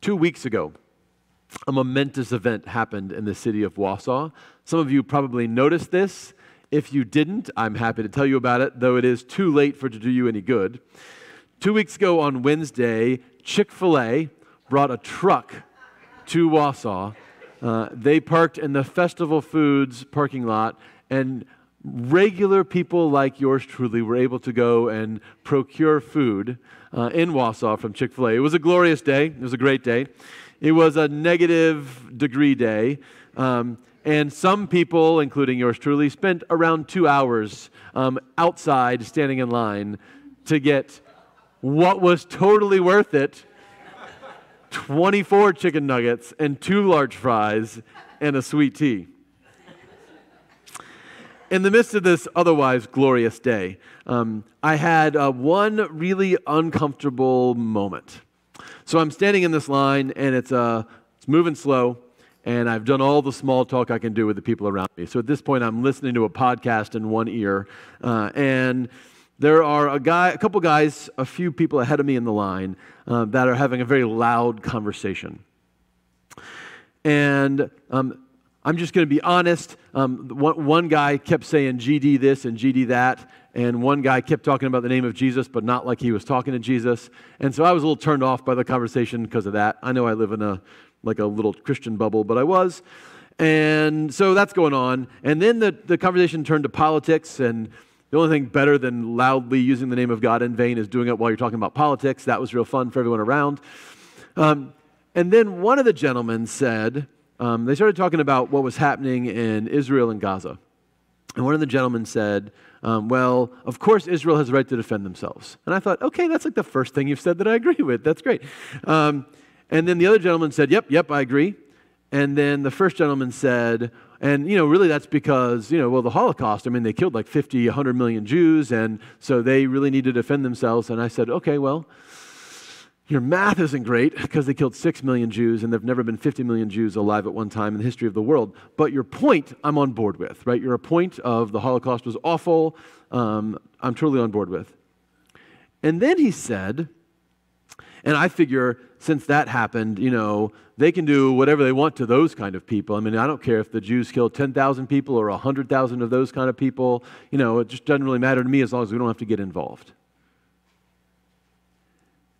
Two weeks ago, a momentous event happened in the city of Wausau. Some of you probably noticed this. If you didn't, I'm happy to tell you about it, though it is too late for it to do you any good. Two weeks ago on Wednesday, Chick fil A brought a truck to Wausau. Uh, they parked in the Festival Foods parking lot, and regular people like yours truly were able to go and procure food uh, in Wausau from Chick fil A. It was a glorious day, it was a great day. It was a negative degree day. Um, and some people, including yours truly, spent around two hours um, outside standing in line to get what was totally worth it 24 chicken nuggets and two large fries and a sweet tea. In the midst of this otherwise glorious day, um, I had uh, one really uncomfortable moment. So I'm standing in this line, and it's, uh, it's moving slow, and I've done all the small talk I can do with the people around me. So at this point, I'm listening to a podcast in one ear, uh, and there are a guy, a couple guys, a few people ahead of me in the line uh, that are having a very loud conversation. And um, I'm just going to be honest. Um, one, one, guy kept saying GD this and GD that, and one guy kept talking about the name of Jesus, but not like he was talking to Jesus. And so I was a little turned off by the conversation because of that. I know I live in a like a little Christian bubble, but I was. And so that's going on. And then the, the conversation turned to politics, and the only thing better than loudly using the name of God in vain is doing it while you're talking about politics. That was real fun for everyone around. Um, and then one of the gentlemen said, um, they started talking about what was happening in Israel and Gaza. And one of the gentlemen said, um, well, of course, Israel has the right to defend themselves. And I thought, okay, that's like the first thing you've said that I agree with. That's great. Um, and then the other gentleman said, yep, yep, I agree. And then the first gentleman said, and, you know, really that's because, you know, well, the Holocaust, I mean, they killed like 50, 100 million Jews, and so they really need to defend themselves. And I said, okay, well, your math isn't great because they killed 6 million Jews and there have never been 50 million Jews alive at one time in the history of the world. But your point, I'm on board with, right? Your point of the Holocaust was awful, um, I'm totally on board with. And then he said, and I figure since that happened, you know, they can do whatever they want to those kind of people. I mean, I don't care if the Jews killed 10,000 people or 100,000 of those kind of people. You know, it just doesn't really matter to me as long as we don't have to get involved.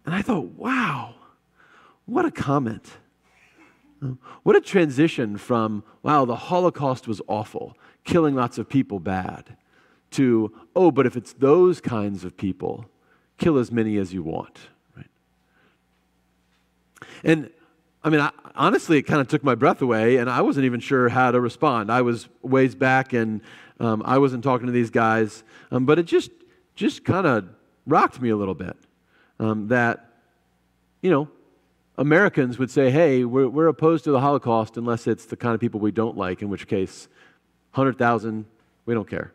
And I thought, wow, what a comment. What a transition from, wow, the Holocaust was awful, killing lots of people bad, to, oh, but if it's those kinds of people, kill as many as you want. Right? And I mean, I, honestly, it kind of took my breath away, and I wasn't even sure how to respond. I was ways back, and um, I wasn't talking to these guys, um, but it just just kind of rocked me a little bit um, that, you know, Americans would say, hey, we're, we're opposed to the Holocaust unless it's the kind of people we don't like, in which case, 100,000, we don't care.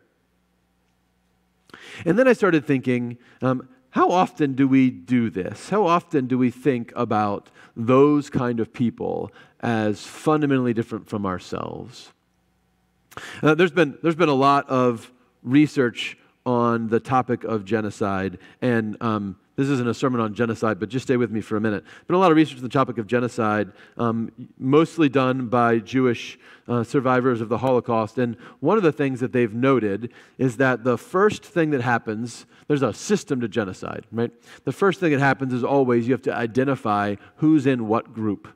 And then I started thinking, um, how often do we do this? How often do we think about those kind of people as fundamentally different from ourselves? Uh, there's, been, there's been a lot of research on the topic of genocide, and um, this isn't a sermon on genocide, but just stay with me for a minute. Been a lot of research on the topic of genocide, um, mostly done by Jewish uh, survivors of the Holocaust. And one of the things that they've noted is that the first thing that happens, there's a system to genocide, right? The first thing that happens is always you have to identify who's in what group.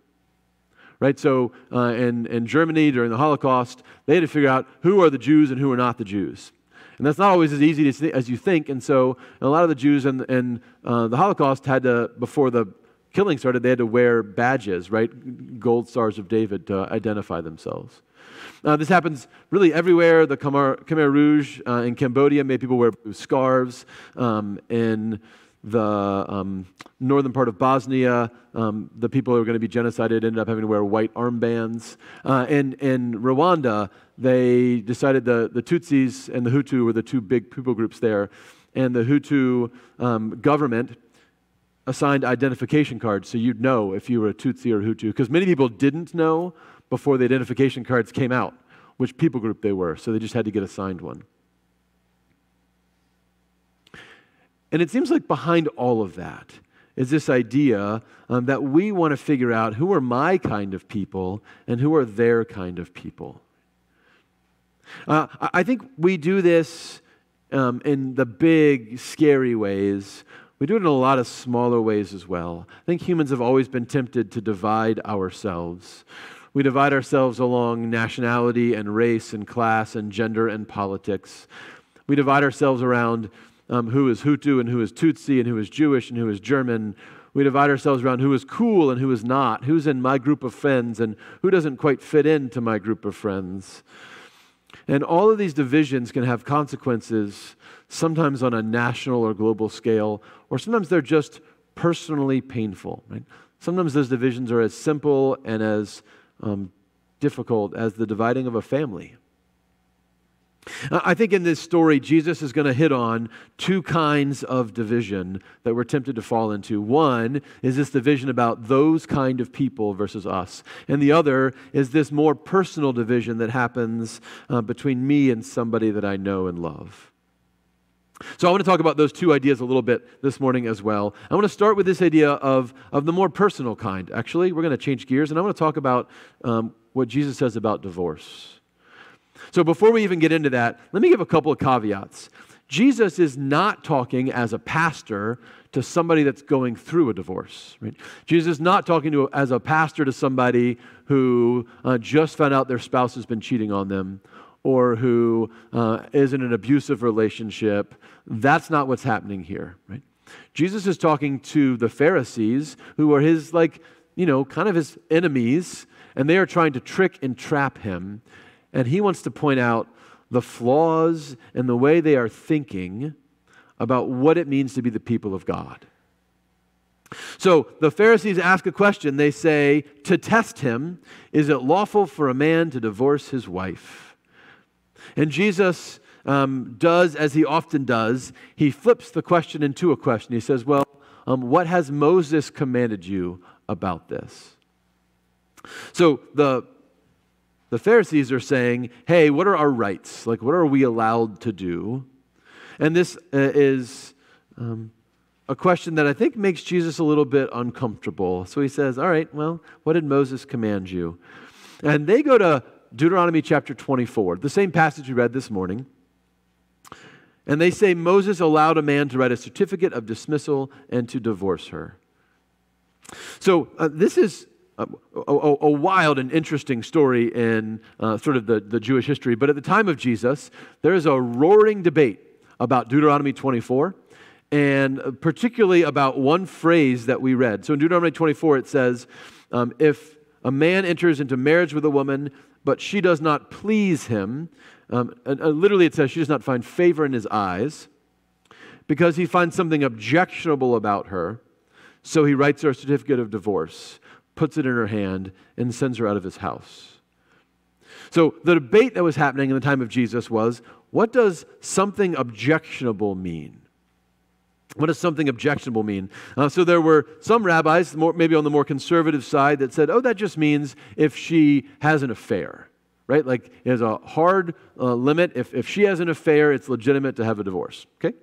Right, so uh, in, in Germany during the Holocaust, they had to figure out who are the Jews and who are not the Jews. And that's not always as easy as you think. And so a lot of the Jews in, in uh, the Holocaust had to, before the killing started, they had to wear badges, right? Gold stars of David to identify themselves. Uh, this happens really everywhere. The Khmer, Khmer Rouge uh, in Cambodia made people wear scarves. Um, in the um, northern part of Bosnia, um, the people who were going to be genocided ended up having to wear white armbands. Uh, in, in Rwanda, they decided the, the Tutsis and the Hutu were the two big people groups there. And the Hutu um, government assigned identification cards so you'd know if you were a Tutsi or Hutu. Because many people didn't know before the identification cards came out which people group they were, so they just had to get assigned one. And it seems like behind all of that is this idea um, that we want to figure out who are my kind of people and who are their kind of people. Uh, I think we do this um, in the big, scary ways. We do it in a lot of smaller ways as well. I think humans have always been tempted to divide ourselves. We divide ourselves along nationality and race and class and gender and politics. We divide ourselves around um, who is Hutu and who is Tutsi and who is Jewish and who is German. We divide ourselves around who is cool and who is not, who's in my group of friends and who doesn't quite fit into my group of friends. And all of these divisions can have consequences, sometimes on a national or global scale, or sometimes they're just personally painful. Right? Sometimes those divisions are as simple and as um, difficult as the dividing of a family. I think in this story, Jesus is going to hit on two kinds of division that we're tempted to fall into. One is this division about those kind of people versus us, and the other is this more personal division that happens uh, between me and somebody that I know and love. So, I want to talk about those two ideas a little bit this morning as well. I want to start with this idea of, of the more personal kind. Actually, we're going to change gears, and I want to talk about um, what Jesus says about divorce. So before we even get into that, let me give a couple of caveats. Jesus is not talking as a pastor to somebody that's going through a divorce. Right? Jesus is not talking to as a pastor to somebody who uh, just found out their spouse has been cheating on them or who uh, is in an abusive relationship. That's not what's happening here. Right? Jesus is talking to the Pharisees who are his like you know kind of his enemies, and they are trying to trick and trap him. And he wants to point out the flaws and the way they are thinking about what it means to be the people of God. So the Pharisees ask a question. They say, to test him, is it lawful for a man to divorce his wife? And Jesus um, does as he often does. He flips the question into a question. He says, Well, um, what has Moses commanded you about this? So the the Pharisees are saying, hey, what are our rights? Like, what are we allowed to do? And this uh, is um, a question that I think makes Jesus a little bit uncomfortable. So he says, all right, well, what did Moses command you? And they go to Deuteronomy chapter 24, the same passage we read this morning. And they say Moses allowed a man to write a certificate of dismissal and to divorce her. So uh, this is a, a, a, wild and interesting story in uh, sort of the, the Jewish history. But at the time of Jesus, there is a roaring debate about Deuteronomy 24, and particularly about one phrase that we read. So in Deuteronomy 24, it says, um, If a man enters into marriage with a woman, but she does not please him, um, uh, literally it says she does not find favor in his eyes, because he finds something objectionable about her, so he writes her a certificate of divorce puts it in her hand, and sends her out of his house. So the debate that was happening in the time of Jesus was what does something objectionable mean? What does something objectionable mean? Uh, so there were some rabbis, more, maybe on the more conservative side, that said, oh, that just means if she has an affair, right? Like there's a hard uh, limit. If, if she has an affair, it's legitimate to have a divorce, okay?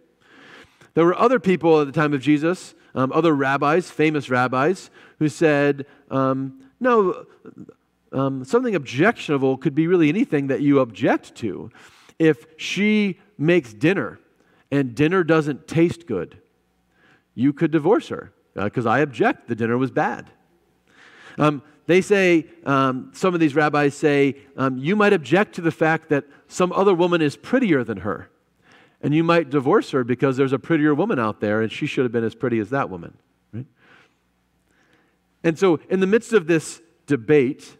There were other people at the time of Jesus, um, other rabbis, famous rabbis, who said, um, no, um, something objectionable could be really anything that you object to. If she makes dinner and dinner doesn't taste good, you could divorce her because uh, I object, the dinner was bad. Um, they say, um, some of these rabbis say, um, you might object to the fact that some other woman is prettier than her. And you might divorce her because there's a prettier woman out there and she should have been as pretty as that woman. And so, in the midst of this debate,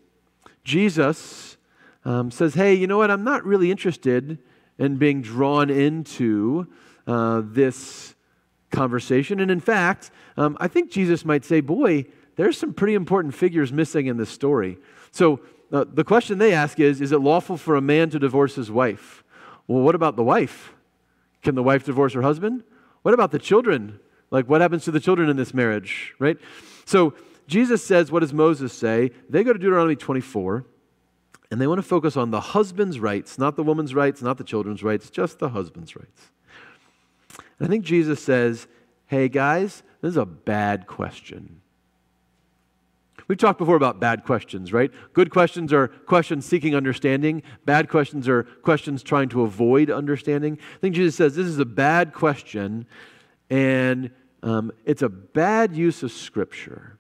Jesus um, says, Hey, you know what? I'm not really interested in being drawn into uh, this conversation. And in fact, um, I think Jesus might say, Boy, there's some pretty important figures missing in this story. So, uh, the question they ask is Is it lawful for a man to divorce his wife? Well, what about the wife? Can the wife divorce her husband? What about the children? Like, what happens to the children in this marriage, right? So, Jesus says, What does Moses say? They go to Deuteronomy 24, and they want to focus on the husband's rights, not the woman's rights, not the children's rights, just the husband's rights. And I think Jesus says, Hey, guys, This is a bad question. We've talked before about bad questions, right? Good questions are questions seeking understanding. Bad questions are questions trying to avoid understanding. I think Jesus says this is a bad question, and um, it's a bad use of Scripture.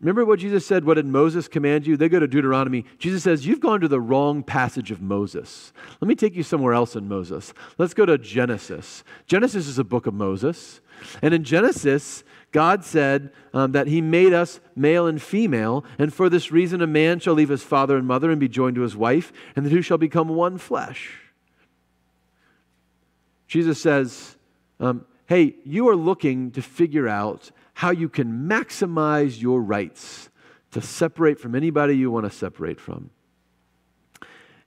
Remember what Jesus said? What did Moses command you? They go to Deuteronomy. Jesus says, You've gone to the wrong passage of Moses. Let me take you somewhere else in Moses. Let's go to Genesis. Genesis is a book of Moses. And in Genesis, God said um, that He made us male and female, and for this reason, a man shall leave his father and mother and be joined to his wife, and the two shall become one flesh. Jesus says, um, Hey, you are looking to figure out how you can maximize your rights to separate from anybody you want to separate from.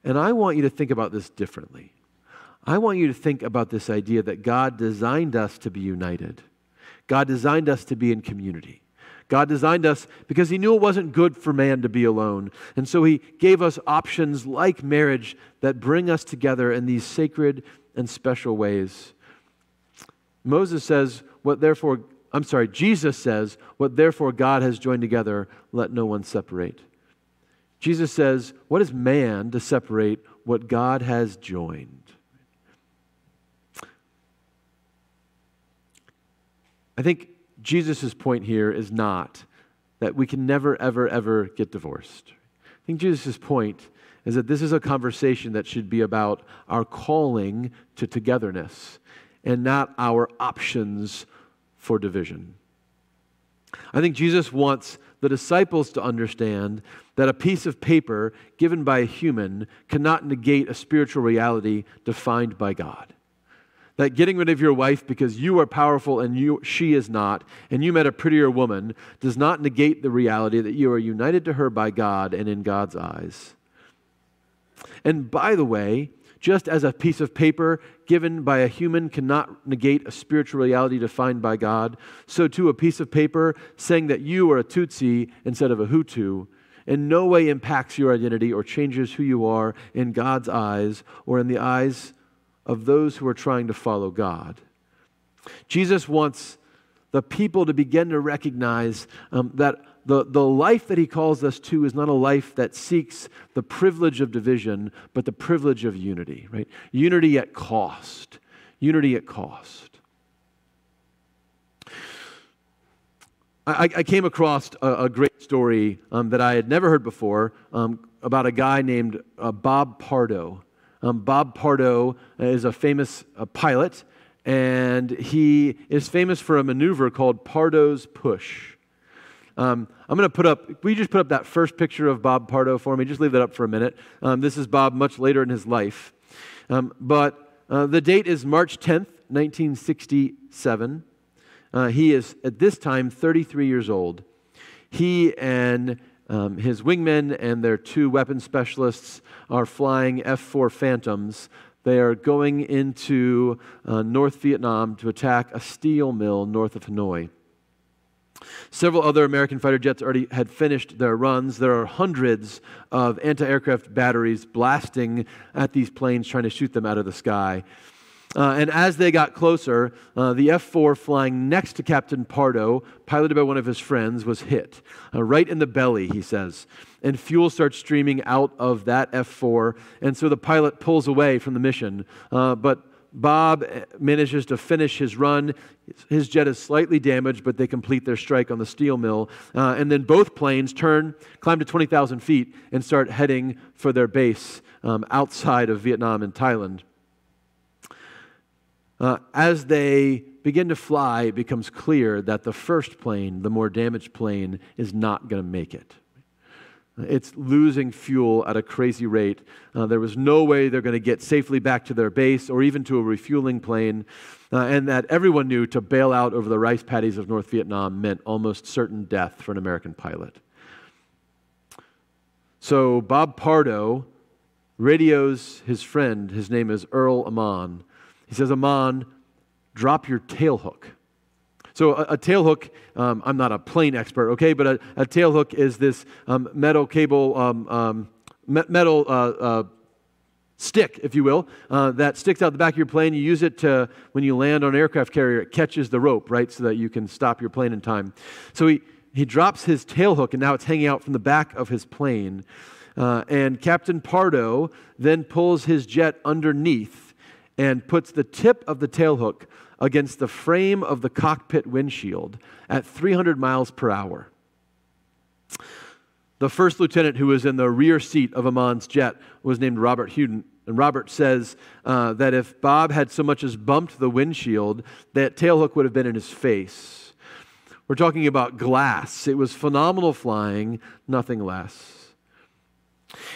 And I want you to think about this differently. I want you to think about this idea that God designed us to be united. God designed us to be in community. God designed us because He knew it wasn't good for man to be alone. And so He gave us options like marriage that bring us together in these sacred and special ways. Moses says, What therefore I'm sorry, Jesus says, What therefore God has joined together, let no one separate. Jesus says, What is man to separate what God has joined? I think Jesus' point here is not that we can never, ever, ever get divorced. I think Jesus' point is that this is a conversation that should be about our calling to togetherness and not our options for division. I think Jesus wants the disciples to understand that a piece of paper given by a human cannot negate a spiritual reality defined by God. That getting rid of your wife because you are powerful and you, she is not, and you met a prettier woman, does not negate the reality that you are united to her by God and in God's eyes. And by the way, just as a piece of paper given by a human cannot negate a spiritual reality defined by God, so too a piece of paper saying that you are a Tutsi instead of a Hutu in no way impacts your identity or changes who you are in God's eyes or in the eyes of those who are trying to follow God. Jesus wants the people to begin to recognize um, that the, the life that he calls us to is not a life that seeks the privilege of division, but the privilege of unity, right? Unity at cost. Unity at cost. I, I came across a, a great story um, that I had never heard before um, about a guy named uh, Bob Pardo. Um, Bob Pardo is a famous uh, pilot, and he is famous for a maneuver called Pardo's Push. Um, I'm going to put up, we just put up that first picture of Bob Pardo for me? Just leave that up for a minute. Um, this is Bob much later in his life. Um, but uh, the date is March 10th, 1967. Uh, he is at this time 33 years old. He and um, his wingmen and their two weapon specialists are flying F 4 Phantoms. They are going into uh, North Vietnam to attack a steel mill north of Hanoi. Several other American fighter jets already had finished their runs. There are hundreds of anti aircraft batteries blasting at these planes, trying to shoot them out of the sky. Uh, and as they got closer, uh, the F 4 flying next to Captain Pardo, piloted by one of his friends, was hit uh, right in the belly, he says. And fuel starts streaming out of that F 4. And so the pilot pulls away from the mission. Uh, but Bob manages to finish his run. His jet is slightly damaged, but they complete their strike on the steel mill. Uh, and then both planes turn, climb to 20,000 feet, and start heading for their base um, outside of Vietnam and Thailand. Uh, as they begin to fly, it becomes clear that the first plane, the more damaged plane, is not going to make it. It's losing fuel at a crazy rate. Uh, there was no way they're going to get safely back to their base or even to a refueling plane. Uh, and that everyone knew to bail out over the rice paddies of North Vietnam meant almost certain death for an American pilot. So Bob Pardo radios his friend. His name is Earl Aman. He says, Aman, drop your tailhook. So a, a tail hook, um, I'm not a plane expert, okay, but a, a tail hook is this um, metal cable, um, um metal uh, uh, stick, if you will, uh, that sticks out the back of your plane. You use it to, when you land on an aircraft carrier, it catches the rope, right, so that you can stop your plane in time. So he, he drops his tail hook, and now it's hanging out from the back of his plane. Uh, and Captain Pardo then pulls his jet underneath and puts the tip of the tail hook against the frame of the cockpit windshield at 300 miles per hour. The first lieutenant who was in the rear seat of Aman's jet was named Robert Huden. And Robert says uh, that if Bob had so much as bumped the windshield, that tailhook would have been in his face. We're talking about glass. It was phenomenal flying, nothing less.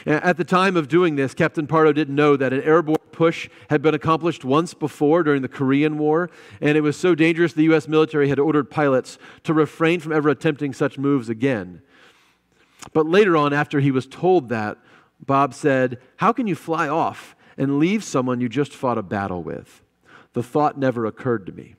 At the time of doing this, Captain Pardo didn't know that an airborne push had been accomplished once before during the Korean War, and it was so dangerous the U.S. military had ordered pilots to refrain from ever attempting such moves again. But later on, after he was told that, Bob said, How can you fly off and leave someone you just fought a battle with? The thought never occurred to me.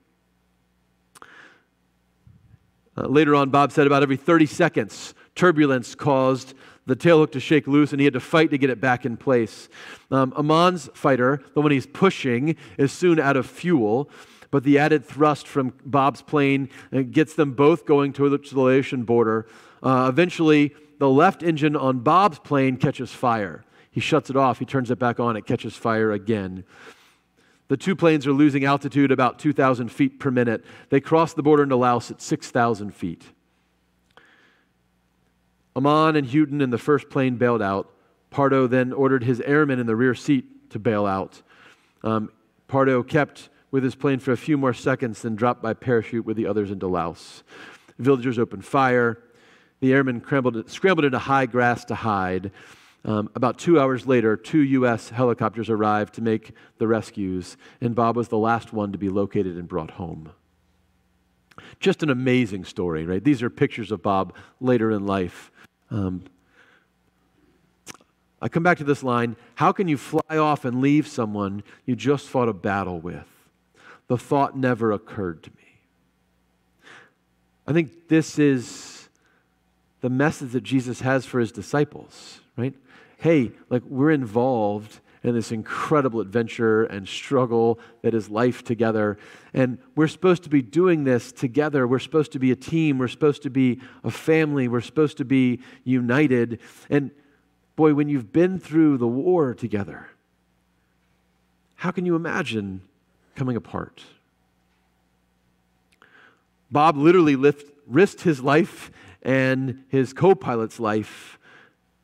Uh, later on, Bob said about every 30 seconds, turbulence caused the tailhook to shake loose, and he had to fight to get it back in place. Um, Aman's fighter, the one he's pushing, is soon out of fuel, but the added thrust from Bob's plane uh, gets them both going to the Malaysian border. Uh, eventually, the left engine on Bob's plane catches fire. He shuts it off, he turns it back on, it catches fire again. The two planes are losing altitude about 2,000 feet per minute. They cross the border into Laos at 6,000 feet. Aman and Huden in the first plane bailed out. Pardo then ordered his airmen in the rear seat to bail out. Um, Pardo kept with his plane for a few more seconds, then dropped by parachute with the others into Laos. Villagers opened fire. The airmen scrambled, scrambled into high grass to hide. Um, about two hours later, two U.S. helicopters arrived to make the rescues, and Bob was the last one to be located and brought home. Just an amazing story, right? These are pictures of Bob later in life. Um, I come back to this line How can you fly off and leave someone you just fought a battle with? The thought never occurred to me. I think this is the message that Jesus has for his disciples, right? Hey, like we're involved in this incredible adventure and struggle that is life together. And we're supposed to be doing this together. We're supposed to be a team. We're supposed to be a family. We're supposed to be united. And boy, when you've been through the war together, how can you imagine coming apart? Bob literally lift, risked his life and his co pilot's life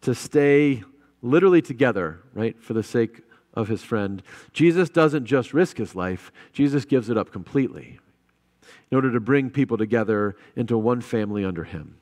to stay literally together, right, for the sake of his friend. Jesus doesn't just risk his life, Jesus gives it up completely in order to bring people together into one family under him.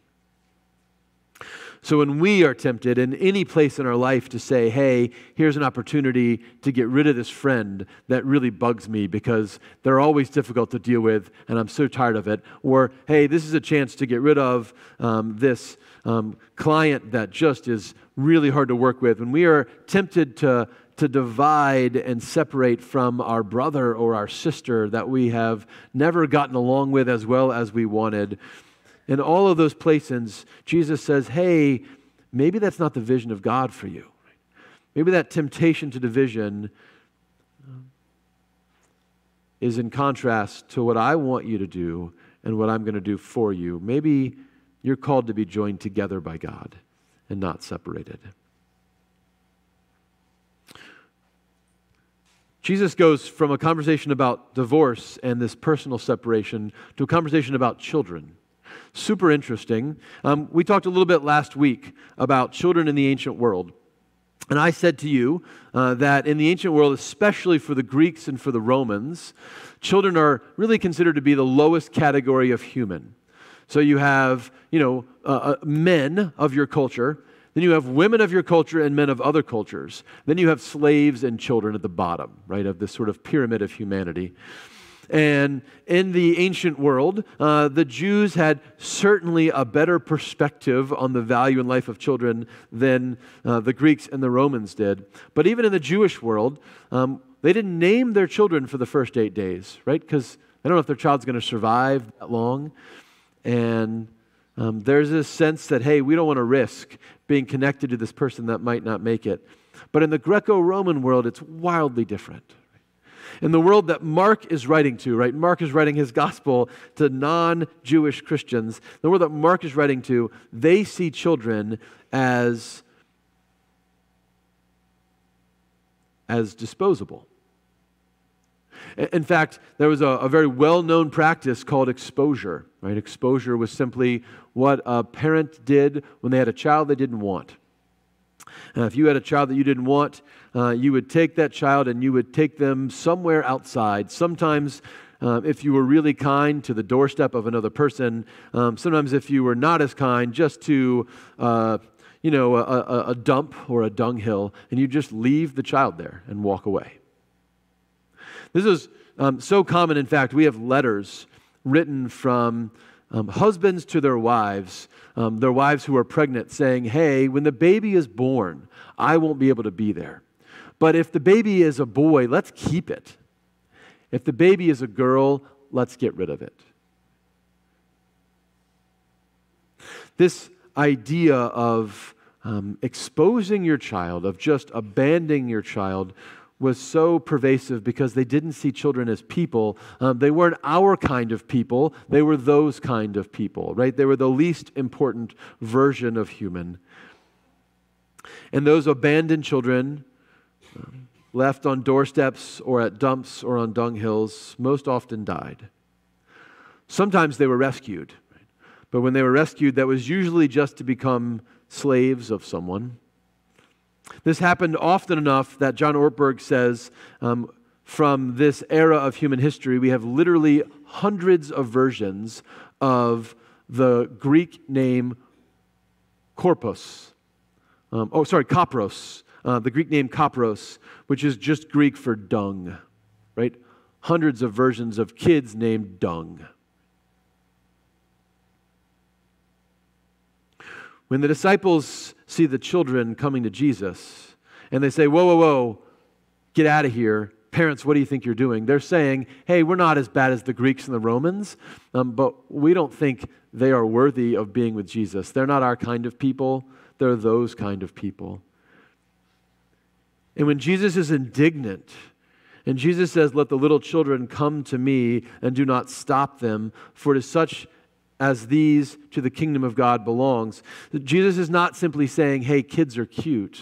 So when we are tempted in any place in our life to say, hey, here's an opportunity to get rid of this friend that really bugs me because they're always difficult to deal with and I'm so tired of it, or hey, this is a chance to get rid of um, this um, client that just is really hard to work with, when we are tempted to to divide and separate from our brother or our sister that we have never gotten along with as well as we wanted, in all of those places, Jesus says, hey, maybe that's not the vision of God for you. Maybe that temptation to division is in contrast to what I want you to do and what I'm going to do for you. Maybe you're called to be joined together by God and not separated. Jesus goes from a conversation about divorce and this personal separation to a conversation about children super interesting. Um, we talked a little bit last week about children in the ancient world. And I said to you uh, that in the ancient world, especially for the Greeks and for the Romans, children are really considered to be the lowest category of human. So you have, you know, uh, uh, men of your culture, then you have women of your culture and men of other cultures. Then you have slaves and children at the bottom, right, of this sort of pyramid of humanity. And in the ancient world, uh, the Jews had certainly a better perspective on the value and life of children than uh, the Greeks and the Romans did. But even in the Jewish world, um, they didn't name their children for the first eight days, right? Because they don't know if their child's going to survive that long. And um, there's this sense that, hey, we don't want to risk being connected to this person that might not make it. But in the Greco Roman world, it's wildly different. In the world that Mark is writing to, right? Mark is writing his gospel to non Jewish Christians. The world that Mark is writing to, they see children as, as disposable. In fact, there was a, a very well known practice called exposure. Right? Exposure was simply what a parent did when they had a child they didn't want. If you had a child that you didn't want, uh, you would take that child and you would take them somewhere outside. Sometimes, uh, if you were really kind, to the doorstep of another person. Um, sometimes, if you were not as kind, just to uh, you know a, a, a dump or a dunghill, and you just leave the child there and walk away. This is um, so common. In fact, we have letters written from um, husbands to their wives, um, their wives who are pregnant, saying, Hey, when the baby is born, I won't be able to be there. But if the baby is a boy, let's keep it. If the baby is a girl, let's get rid of it. This idea of um, exposing your child, of just abandoning your child, was so pervasive because they didn't see children as people. Um, they weren't our kind of people, they were those kind of people, right? They were the least important version of human. And those abandoned children, um, left on doorsteps or at dumps or on dunghills, most often died. Sometimes they were rescued, but when they were rescued, that was usually just to become slaves of someone. This happened often enough that John Ortberg says um, from this era of human history, we have literally hundreds of versions of the Greek name corpus. Um, oh, sorry, kopros. Uh, the Greek name kopros, which is just Greek for dung, right? Hundreds of versions of kids named dung. When the disciples see the children coming to Jesus and they say, Whoa, whoa, whoa, get out of here. Parents, what do you think you're doing? They're saying, Hey, we're not as bad as the Greeks and the Romans, um, but we don't think they are worthy of being with Jesus. They're not our kind of people, they're those kind of people. And when Jesus is indignant, and Jesus says, Let the little children come to me and do not stop them, for it is such as these to the kingdom of God belongs. Jesus is not simply saying, hey, kids are cute.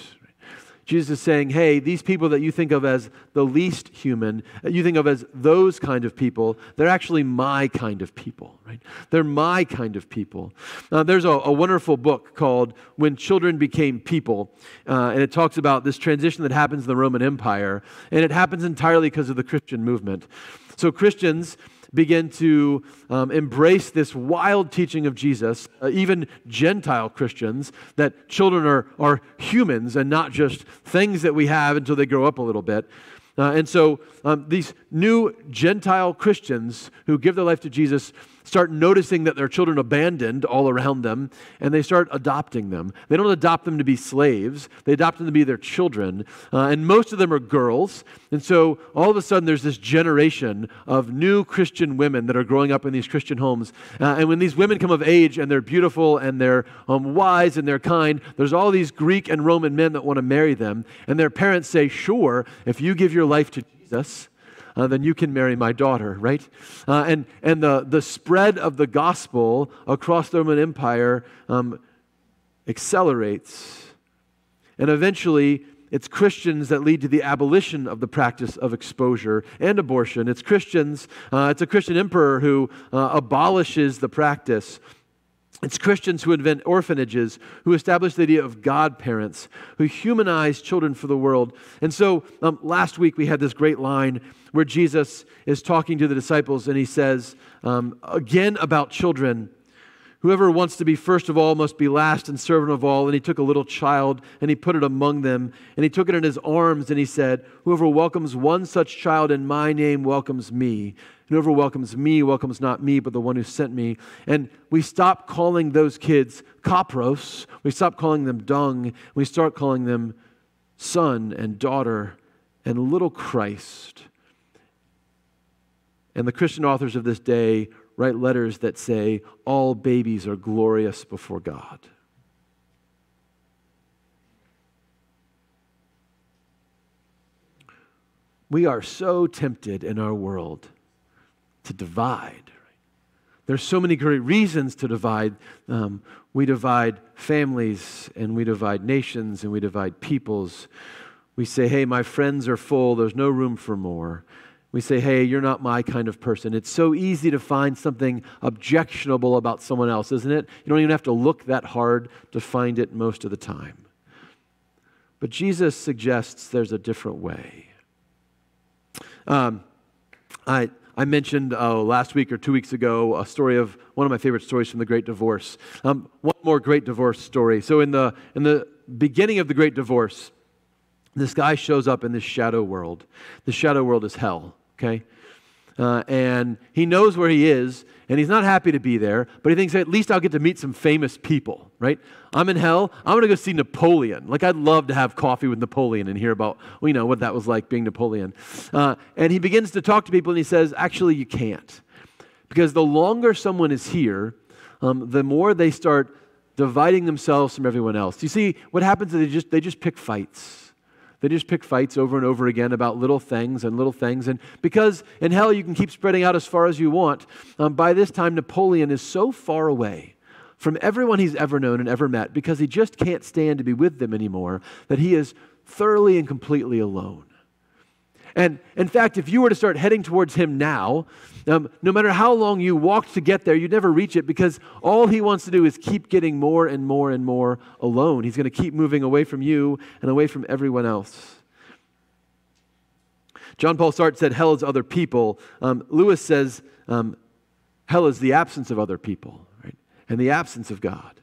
Jesus is saying, hey, these people that you think of as the least human, you think of as those kind of people, they're actually my kind of people, right? They're my kind of people. Uh, there's a, a, wonderful book called When Children Became People, uh, and it talks about this transition that happens in the Roman Empire, and it happens entirely because of the Christian movement. So Christians, begin to um, embrace this wild teaching of Jesus, uh, even Gentile Christians, that children are, are humans and not just things that we have until they grow up a little bit. Uh, and so um, these new Gentile Christians who give their life to Jesus start noticing that their children abandoned all around them and they start adopting them. They don't adopt them to be slaves, they adopt them to be their children. Uh, and most of them are girls. And so all of a sudden there's this generation of new Christian women that are growing up in these Christian homes. Uh, and when these women come of age and they're beautiful and they're um, wise and they're kind, there's all these Greek and Roman men that want to marry them. And their parents say, Sure, if you give your life to Jesus, uh, then you can marry my daughter, right? Uh, and and the, the spread of the gospel across the Roman Empire um, accelerates. And eventually, it's Christians that lead to the abolition of the practice of exposure and abortion. It's Christians, uh, it's a Christian emperor who uh, abolishes the practice. It's Christians who invent orphanages, who establish the idea of godparents, who humanize children for the world. And so um, last week we had this great line where Jesus is talking to the disciples and he says, um, again about children, Whoever wants to be first of all must be last and servant of all. And he took a little child and he put it among them. And he took it in his arms and he said, Whoever welcomes one such child in my name welcomes me. And whoever welcomes me welcomes not me, but the one who sent me. And we stop calling those kids kopros. We stop calling them dung. We start calling them son and daughter and little Christ. And the Christian authors of this day write letters that say, All babies are glorious before God. We are so tempted in our world to divide. There's so many great reasons to divide. Um, we divide families, and we divide nations, and we divide peoples. We say, hey, my friends are full, there's no room for more. We say, hey, you're not my kind of person. It's so easy to find something objectionable about someone else, isn't it? You don't even have to look that hard to find it most of the time. But Jesus suggests there's a different way. Um, I, I mentioned uh, last week or two weeks ago a story of one of my favorite stories from the Great Divorce. Um, one more Great Divorce story. So, in the, in the beginning of the Great Divorce, this guy shows up in this shadow world. The shadow world is hell, okay? Uh, and he knows where he is, and he's not happy to be there, but he thinks at least I'll get to meet some famous people, right? I'm in hell. I'm going to go see Napoleon. Like, I'd love to have coffee with Napoleon and hear about, you know, what that was like being Napoleon. Uh, and he begins to talk to people, and he says, actually, you can't. Because the longer someone is here, um, the more they start dividing themselves from everyone else. You see, what happens is they just, they just pick fights they just pick fights over and over again about little things and little things. And because in hell you can keep spreading out as far as you want, um, by this time Napoleon is so far away from everyone he's ever known and ever met because he just can't stand to be with them anymore that he is thoroughly and completely alone. And in fact, if you were to start heading towards him now, um, no matter how long you walked to get there, you'd never reach it because all he wants to do is keep getting more and more and more alone. He's going to keep moving away from you and away from everyone else. John Paul Sartre said, Hell is other people. Um, Lewis says, um, Hell is the absence of other people, right? And the absence of God.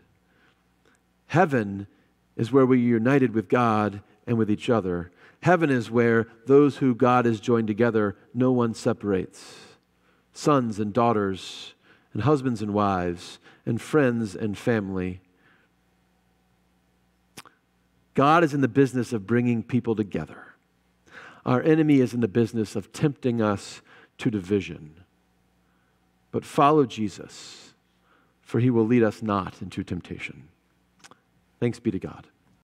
Heaven is where we are united with God and with each other. Heaven is where those who God has joined together, no one separates. Sons and daughters, and husbands and wives, and friends and family. God is in the business of bringing people together. Our enemy is in the business of tempting us to division. But follow Jesus, for he will lead us not into temptation. Thanks be to God.